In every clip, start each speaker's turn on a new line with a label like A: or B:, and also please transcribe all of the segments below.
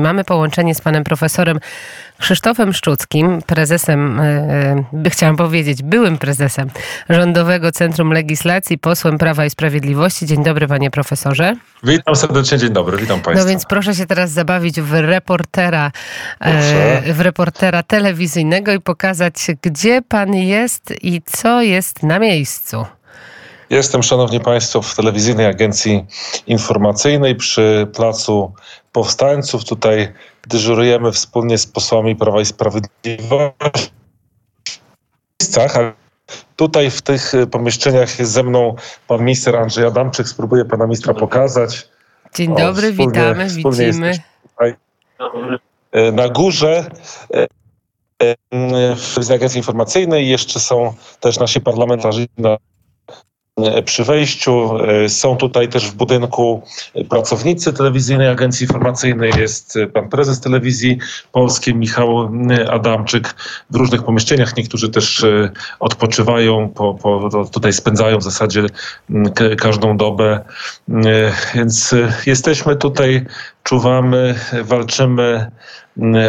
A: Mamy połączenie z panem profesorem Krzysztofem Szczuckim, prezesem, by chciałam powiedzieć, byłym prezesem Rządowego Centrum Legislacji, posłem Prawa i Sprawiedliwości. Dzień dobry, panie profesorze.
B: Witam serdecznie, dzień dobry, witam państwa.
A: No więc proszę się teraz zabawić w reportera, e, w reportera telewizyjnego i pokazać, gdzie pan jest i co jest na miejscu.
B: Jestem, szanowni państwo, w telewizyjnej agencji informacyjnej przy Placu Powstańców. Tutaj dyżurujemy wspólnie z posłami Prawa i Sprawiedliwości. Tutaj w tych pomieszczeniach jest ze mną pan minister Andrzej Adamczyk. Spróbuję pana ministra pokazać.
A: Dzień dobry, o, wspólnie, witamy, wspólnie widzimy.
B: E, na górze e, e, w agencji informacyjnej jeszcze są też nasi parlamentarzyści E, przy wejściu. E, są tutaj też w budynku pracownicy telewizyjnej agencji informacyjnej. Jest pan prezes telewizji polskiej Michał Adamczyk w różnych pomieszczeniach. Niektórzy też e, odpoczywają, po, po, tutaj spędzają w zasadzie każdą dobę. Więc jesteśmy tutaj, czuwamy, walczymy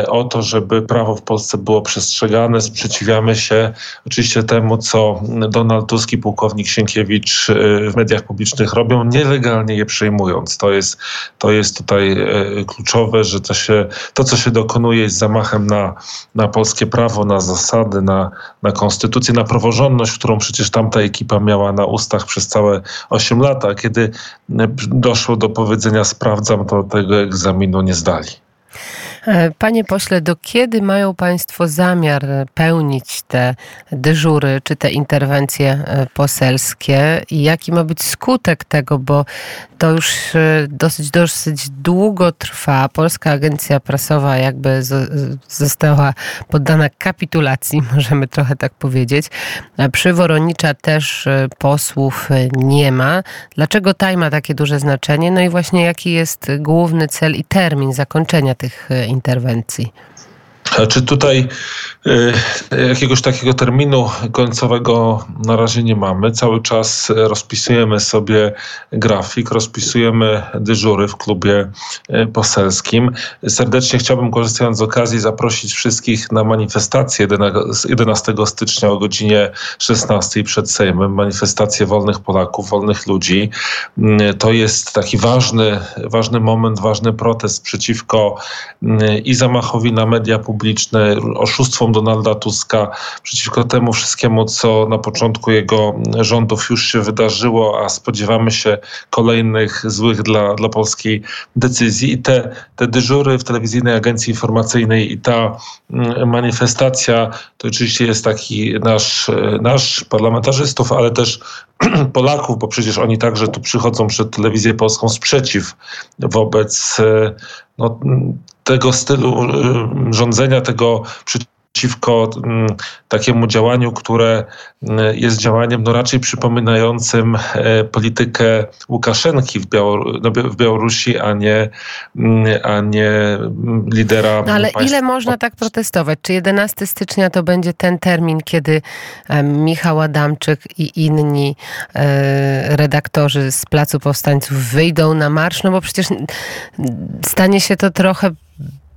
B: o to, żeby prawo w Polsce było przestrzegane. Sprzeciwiamy się oczywiście temu, co Donald Tusk i pułkownik Sienkiewicz e, w mediach publicznych robią, nielegalnie je przejmując. To jest, to jest tutaj e, kluczowe, że to, się, to, co się dokonuje, jest zamachem na, na polskie prawo, na zasady, na, na konstytucję, na praworządność, którą przecież tamta ekipa miała na ustach przez całe 8 lat, a kiedy doszło do powiedzenia sprawdzam, to tego egzaminu nie zdali.
A: E, panie pośle, do kiedy mają Państwo zamiar pełnić te dyżury czy te interwencje e, poselskie i jaki ma być skutek tego, bo to już e, dosyć, dosyć długo trwa. Polska Agencja Prasowa jakby została poddana kapitulacji, możemy trochę tak powiedzieć. Przyworonicza też posłów nie ma. Dlaczego taj ma takie duże znaczenie? No i właśnie jaki jest główny cel i termin zakończenia tych interwencji interwencji.
B: Czy tutaj y, jakiegoś takiego terminu końcowego na razie nie mamy? Cały czas rozpisujemy sobie grafik, rozpisujemy dyżury w klubie y, poselskim. Serdecznie chciałbym, korzystając z okazji, zaprosić wszystkich na manifestację 11 stycznia o godzinie 16 przed Sejmem. Manifestację wolnych Polaków, wolnych ludzi. Y, to jest taki ważny, ważny moment, ważny protest przeciwko i zamachowi na media publiczne, publiczne, oszustwom Donalda Tuska, przeciwko temu wszystkiemu, co na początku jego rządów już się wydarzyło, a spodziewamy się kolejnych złych dla, dla polskiej decyzji. I te, te dyżury w telewizyjnej agencji informacyjnej i ta mm, manifestacja to oczywiście jest taki nasz, nasz parlamentarzystów, ale też Polaków, bo przecież oni także tu przychodzą przed telewizję polską sprzeciw wobec no, tego stylu y, rządzenia, tego przeciwko mm, takiemu działaniu, które mm, jest działaniem no raczej przypominającym e, politykę Łukaszenki w, Białor no, w Białorusi, a nie, mm, a nie lidera.
A: No ale państwa. ile można tak protestować? Czy 11 stycznia to będzie ten termin, kiedy Michał Adamczyk i inni e, redaktorzy z Placu Powstańców wyjdą na marsz? No bo przecież stanie się to trochę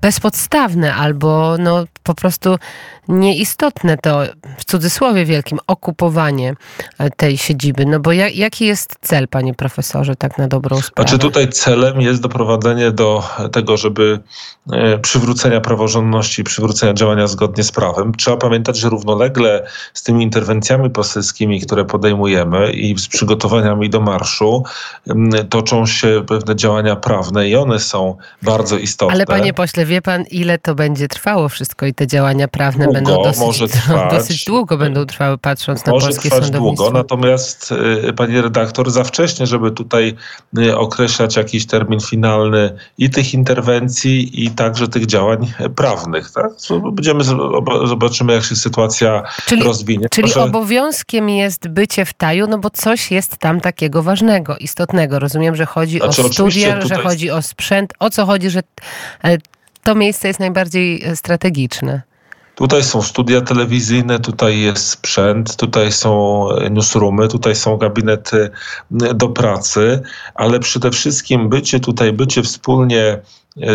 A: bezpodstawne albo no, po prostu nieistotne to w cudzysłowie wielkim okupowanie e, tej siedziby. No bo jak, jaki jest cel, panie profesorze, tak na dobrą sprawę?
B: Znaczy tutaj celem jest doprowadzenie do tego, żeby e, przywrócenia praworządności, przywrócenia działania zgodnie z prawem. Trzeba pamiętać, że równolegle z tymi interwencjami poselskimi, które podejmujemy i z przygotowaniami do marszu, toczą się pewne działania prawne i one są bardzo istotne.
A: Ale panie pośle, wie pan, ile to będzie trwało wszystko i te działania prawne długo, będą dosyć, trwać, dosyć długo będą trwały, patrząc na może polskie trwać
B: długo, natomiast y, pani redaktor, za wcześnie, żeby tutaj y, określać jakiś termin finalny i tych interwencji, i także tych działań prawnych. Tak? Będziemy, zobaczymy, jak się sytuacja czyli, rozwinie.
A: Czyli Proszę... obowiązkiem jest bycie w taju, no bo coś jest tam takiego ważnego, istotnego. Rozumiem, że chodzi znaczy, o studia, że chodzi o sprzęt. O co chodzi, że e, to miejsce jest najbardziej e, strategiczne?
B: Tutaj są studia telewizyjne, tutaj jest sprzęt, tutaj są newsroomy, tutaj są gabinety do pracy, ale przede wszystkim bycie tutaj, bycie wspólnie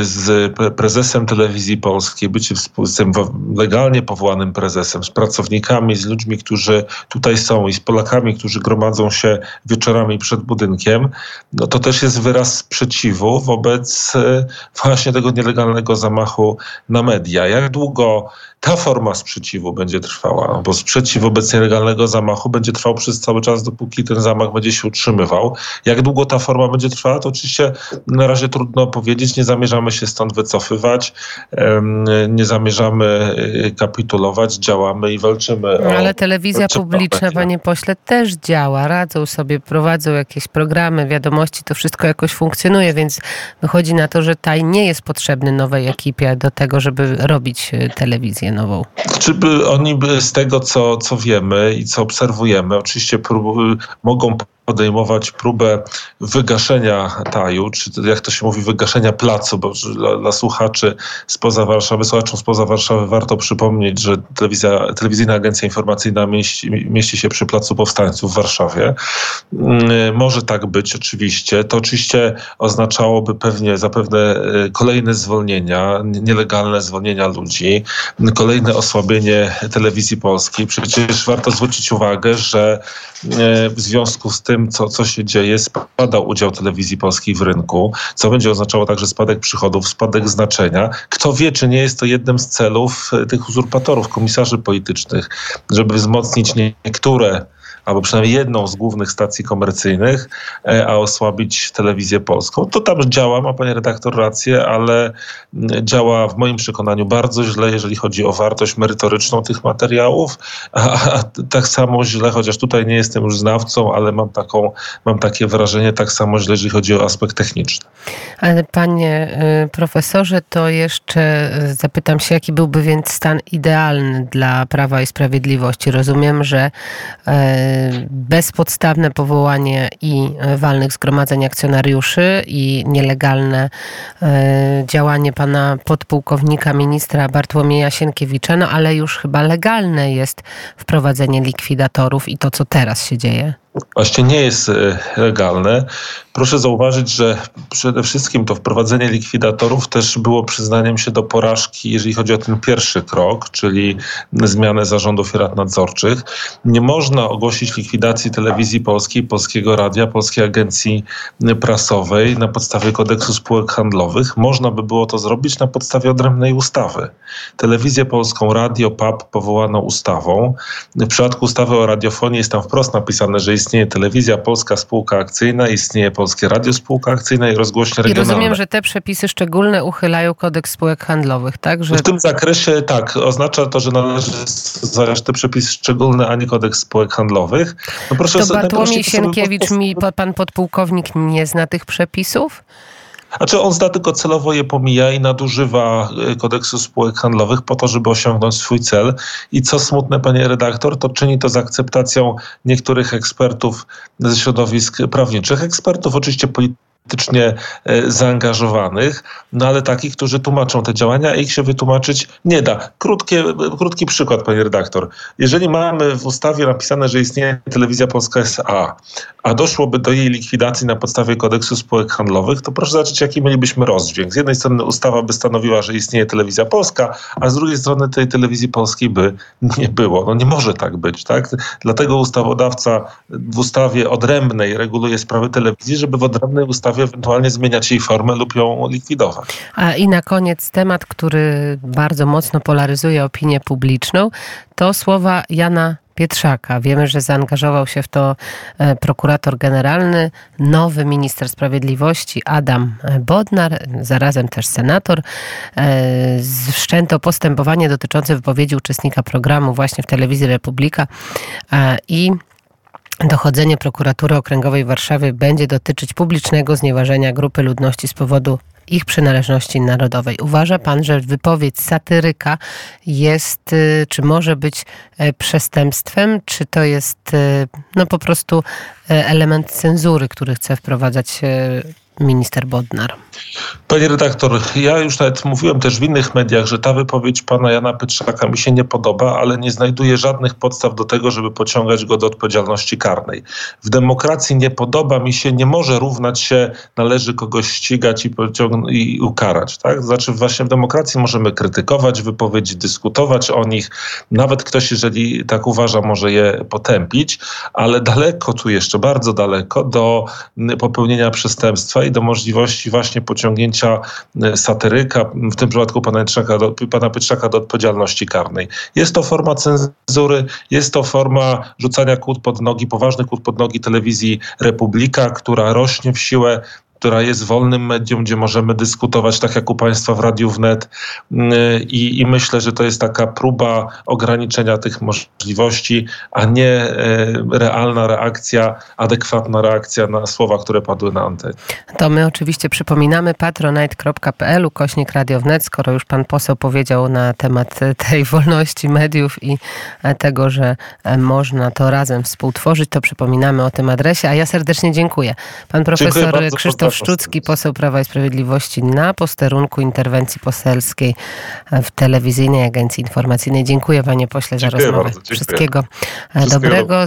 B: z prezesem telewizji polskiej, bycie tym legalnie powołanym prezesem, z pracownikami, z ludźmi, którzy tutaj są i z Polakami, którzy gromadzą się wieczorami przed budynkiem, no to też jest wyraz sprzeciwu wobec e, właśnie tego nielegalnego zamachu na media. Jak długo ta forma sprzeciwu będzie trwała, bo sprzeciw wobec nielegalnego zamachu będzie trwał przez cały czas, dopóki ten zamach będzie się utrzymywał. Jak długo ta forma będzie trwała, to oczywiście na razie trudno powiedzieć. Nie zamierzamy się stąd wycofywać, nie zamierzamy y, kapitulować, działamy i walczymy.
A: No, ale telewizja publiczna, panie pośle, też działa, radzą sobie, prowadzą jakieś programy, wiadomości, to wszystko jakoś funkcjonuje, więc wychodzi na to, że taj nie jest potrzebny nowej ekipie do tego, żeby robić y, telewizję nową?
B: Czy by oni by z tego, co, co wiemy i co obserwujemy, oczywiście mogą podejmować próbę wygaszenia taju, czy jak to się mówi, wygaszenia placu, bo dla, dla słuchaczy spoza Warszawy, słuchaczom spoza Warszawy warto przypomnieć, że telewizja, telewizyjna agencja informacyjna mieści, mieści się przy Placu Powstańców w Warszawie. Mm, może tak być oczywiście. To oczywiście oznaczałoby pewnie zapewne e, kolejne zwolnienia, nielegalne zwolnienia ludzi, kolejne osłabienie telewizji polskiej. Przecież warto zwrócić uwagę, że e, w związku z tym tym, co, co się dzieje, spada udział telewizji polskiej w rynku, co będzie oznaczało także spadek przychodów, spadek znaczenia. Kto wie, czy nie jest to jednym z celów e, tych uzurpatorów, komisarzy politycznych, żeby wzmocnić niektóre albo przynajmniej jedną z głównych stacji komercyjnych, e, a osłabić telewizję polską. To tam działa, ma pani redaktor rację, ale działa w moim przekonaniu bardzo źle, jeżeli chodzi o wartość merytoryczną tych materiałów, a, a tak samo źle, chociaż tutaj nie jestem już znawcą, ale mam, taką, mam takie wrażenie, tak samo źle, jeżeli chodzi o aspekt techniczny.
A: Ale panie y, profesorze, to jeszcze zapytam się, jaki byłby więc stan idealny dla Prawa i Sprawiedliwości? Rozumiem, że e, bezpodstawne powołanie i walnych zgromadzeń akcjonariuszy i nielegalne e, działanie pana podpułkownika ministra Bartłomieja Sienkiewicza, no ale już chyba legalne jest wprowadzenie likwidatorów i to, co teraz się dzieje
B: właśnie nie jest e, legalne. Proszę zauważyć, że przede wszystkim to wprowadzenie likwidatorów też było przyznaniem się do porażki, jeżeli chodzi o ten pierwszy krok, czyli zmianę zarządów i rad nadzorczych. Nie można ogłosić likwidacji telewizji polskiej, polskiego radia, polskiej agencji prasowej na podstawie kodeksu spółek handlowych. Można by było to zrobić na podstawie odrębnej ustawy. Telewizję polską, radio, PAP powołano ustawą. W przypadku ustawy o radiofonii jest tam wprost napisane, że istnieje telewizja polska spółka akcyjna, istnieje Polskie Radio Spółka Akcyjna i rozgłośnie regionalne.
A: I rozumiem, że te przepisy szczególne uchylają kodeks spółek handlowych, tak? Że...
B: W tym zakresie tak. Oznacza to, że należy stosować te przepisy szczególne, a nie kodeks spółek handlowych.
A: No proszę to Bartłomiej Sienkiewicz, mi, pan podpułkownik nie zna tych przepisów?
B: Znaczy on zda tylko celowo je pomija i nadużywa y, kodeksu spółek handlowych po to, żeby osiągnąć swój cel. I co smutne, panie redaktor, to czyni to z akceptacją niektórych ekspertów ze środowisk prawniczych, ekspertów oczywiście politycznych politycznie e, zaangażowanych, no ale takich, którzy tłumaczą te działania, ich się wytłumaczyć nie da. Krótkie, krótki przykład, panie redaktor. Jeżeli mamy w ustawie napisane, że istnieje Telewizja Polska S.A., a doszłoby do jej likwidacji na podstawie kodeksu spółek handlowych, to proszę zobaczyć, jaki mielibyśmy rozdźwięk. Z jednej strony ustawa by stanowiła, że istnieje Telewizja Polska, a z drugiej strony tej Telewizji Polskiej by nie było. No nie może tak być, tak? Dlatego ustawodawca w ustawie odrębnej reguluje sprawy telewizji, żeby w odrębnej ustawie ewentualnie zmieniać jej formę lub ją likwidować.
A: A i na koniec temat, który bardzo mocno polaryzuje opinię publiczną, to słowa Jana Pietrzaka. Wiemy, że zaangażował się w to e, prokurator generalny, nowy minister sprawiedliwości Adam Bodnar, zarazem też senator. E, wszczęto postępowanie dotyczące wypowiedzi uczestnika programu właśnie w telewizji Republika e, i Dochodzenie prokuratury okręgowej w Warszawie będzie dotyczyć publicznego znieważenia grupy ludności z powodu ich przynależności narodowej. Uważa pan, że wypowiedź satyryka jest, y, czy może być e, przestępstwem, czy to jest y, no po prostu e, element cenzury, który chce wprowadzać minister Bodnar.
B: Panie redaktor, ja już nawet mówiłem też w innych mediach, że ta wypowiedź pana Jana Pytrzaka mi się nie podoba, ale nie znajduje żadnych podstaw do tego, żeby pociągać go do odpowiedzialności karnej. W demokracji nie podoba mi się, nie może równać się, należy kogoś ścigać i, i ukarać. Tak? Znaczy właśnie w demokracji możemy krytykować wypowiedzi, dyskutować o nich. Nawet ktoś, jeżeli tak uważa, może je potępić, ale daleko tu jeszcze, bardzo daleko do popełnienia przestępstwa i do możliwości właśnie pociągnięcia e, satyryka, w tym przypadku pana Pietrzaka, do, pana do odpowiedzialności karnej. Jest to forma cenzury, jest to forma rzucania kłód pod nogi, poważnych kłód pod nogi telewizji Republika, która rośnie w siłę która jest wolnym medium, gdzie możemy dyskutować, tak jak u Państwa w Radiu Wnet. I, I myślę, że to jest taka próba ograniczenia tych możliwości, a nie e, realna reakcja, adekwatna reakcja na słowa, które padły na antenie.
A: To my oczywiście przypominamy patronite.pl kośnik Radio Wnet, skoro już pan poseł powiedział na temat tej wolności mediów i tego, że można to razem współtworzyć, to przypominamy o tym adresie, a ja serdecznie dziękuję. Pan profesor Krzysztof Szczucki, poseł Prawa i Sprawiedliwości na posterunku interwencji poselskiej w telewizyjnej agencji informacyjnej. Dziękuję panie pośle
B: dziękuję
A: za rozmowę.
B: Bardzo,
A: Wszystkiego, Wszystkiego dobrego.